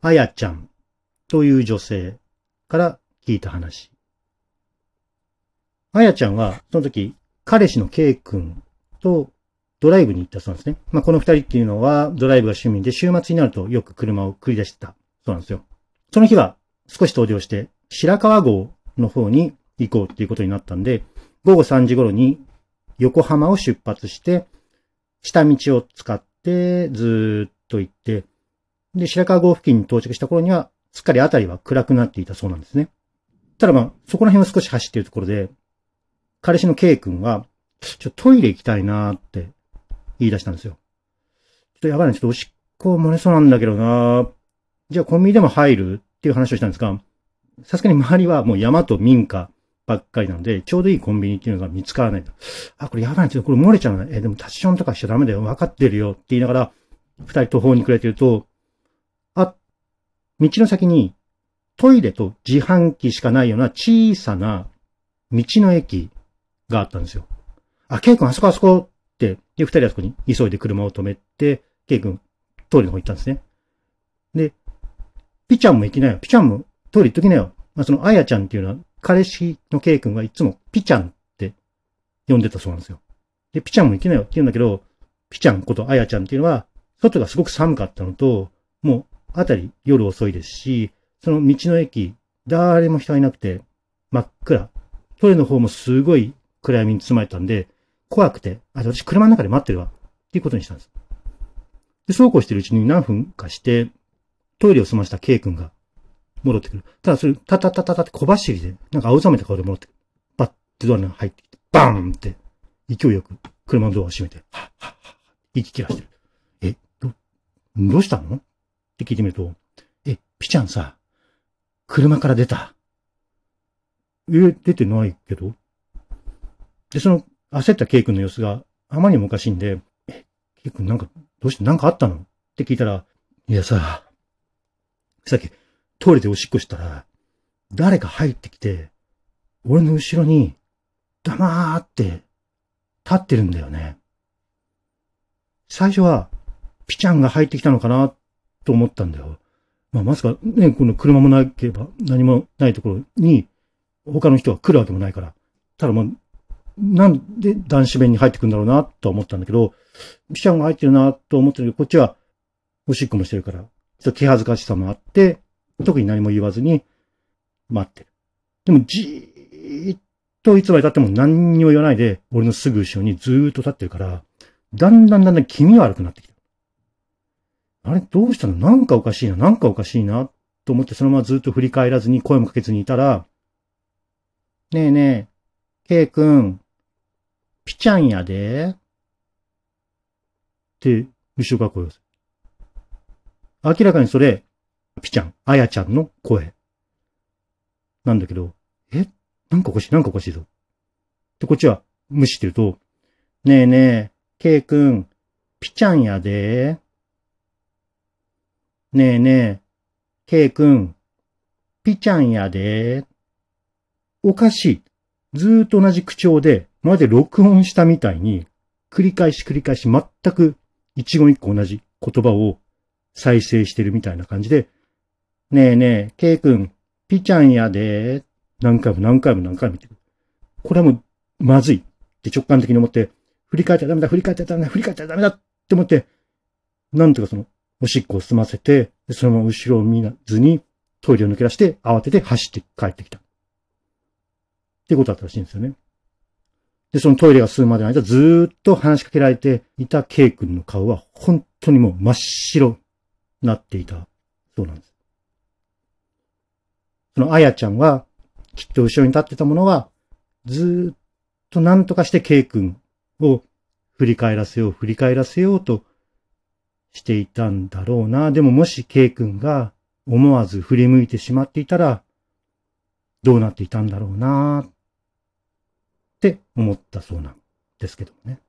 あやちゃんという女性から聞いた話。あやちゃんは、その時、彼氏の K 君とドライブに行ったそうなんですね。まあ、この二人っていうのはドライブが趣味で週末になるとよく車を繰り出してたそうなんですよ。その日は少し遠出をして白川郷の方に行こうっていうことになったんで、午後3時頃に横浜を出発して、下道を使ってずっと行って、で、白川郷付近に到着した頃には、すっかり辺りは暗くなっていたそうなんですね。ただまあ、そこら辺を少し走っているところで、彼氏の K 君は、ちょ、トイレ行きたいなーって言い出したんですよ。ちょっとやばいな、ちょっとおしっこ漏れそうなんだけどなーじゃあコンビニでも入るっていう話をしたんですが、さすがに周りはもう山と民家ばっかりなので、ちょうどいいコンビニっていうのが見つからない。あ、これやばいな、ちょっとこれ漏れちゃうな。え、でもタッションとかしちゃダメだよ。分かってるよって言いながら、二人途方に暮れてると、道の先にトイレと自販機しかないような小さな道の駅があったんですよ。あ、ケイ君あそこあそこって、で、二人あそこに急いで車を止めて、ケイ君トイレの方行ったんですね。で、ピちゃんも行きなよ。ピちゃんもトイレ行っときなよ。まあ、そのあやちゃんっていうのは、彼氏のケイ君はいつもピちゃんって呼んでたそうなんですよ。で、ピちゃんも行きなよって言うんだけど、ピちゃんことあやちゃんっていうのは、外がすごく寒かったのと、もう、あたり夜遅いですし、その道の駅、誰も人がいなくて、真っ暗。トイレの方もすごい暗闇に包まれたんで、怖くて、あ、私車の中で待ってるわ。っていうことにしたんです。で、そうこうしてるうちに何分かして、トイレを済ました K 君が戻ってくる。ただそれ、タタタタタって小走りで、なんか青ざめた顔で戻ってくる。バッてドアに入ってきて、バーンって勢いよく車のドアを閉めて、はっはっはっ息切らしてる。え、ど、どうしたの？って聞いてみると、え、ピちゃんさ、車から出た。え、出てないけどで、その焦った K 君の様子があまりにもおかしいんで、え、K 君なんか、どうしてなんかあったの？って聞いたら、いやさ、さっきトイレでおしっこしたら、誰か入ってきて、俺の後ろに黙って立ってるんだよね。最初は、ピちゃんが入ってきたのかなと思ったんだよ。まあ、まさかね、この車もなければ何もないところに他の人が来るわけもないから。ただまあ、なんで男子弁に入ってくるんだろうなと思ったんだけど、ピちゃんが入ってるなと思ってるけど、こっちはおしっこもしてるから、ちょっと気恥ずかしさもあって、特に何も言わずに待ってる。でもじーっといつまで経っても何にも言わないで、俺のすぐ後ろにずーっと立ってるから、だんだんだんだん気味悪くなってきた。あれどうしたの？なんかおかしいな、なんかおかしいな、と思ってそのままずっと振り返らずに声もかけずにいたら、ねえねえ、ケイ君、ピちゃんやで。って、後ろから声をする。明らかにそれ、ピちゃん、あやちゃんの声。なんだけど、え？なんかおかしい、なんかおかしいぞ。で、こっちは無視してると、ねえねえ、ケイ君、ピちゃんやで。ねえねえ、ケイ君、ピちゃんやで。おかしい。ずーっと同じ口調で、まで録音したみたいに、繰り返し繰り返し全く一言一句同じ言葉を再生してるみたいな感じで、ねえねえ、ケイ君、ピちゃんやで。何回も何回も何回も言ってる。これはもう、まずいって直感的に思って、振り返ったらダメだ、振り返ったらダメだ、振り返ったらダメだって思って、なんとかその、おしっこを済ませて、そのまま後ろを見ずに、トイレを抜け出して、慌てて走って帰ってきた。ってことだったらしいんですよね。で、そのトイレが済むまでの間、ずっと話しかけられていた K 君の顔は、本当にもう真っ白になっていたそうなんです。そのあやちゃんは、きっと後ろに立ってたものは、ずっと何とかして K 君を振り返らせよう、振り返らせようとしていたんだろうな。でももし K 君が思わず振り向いてしまっていたら、どうなっていたんだろうなって思ったそうなんですけどもね。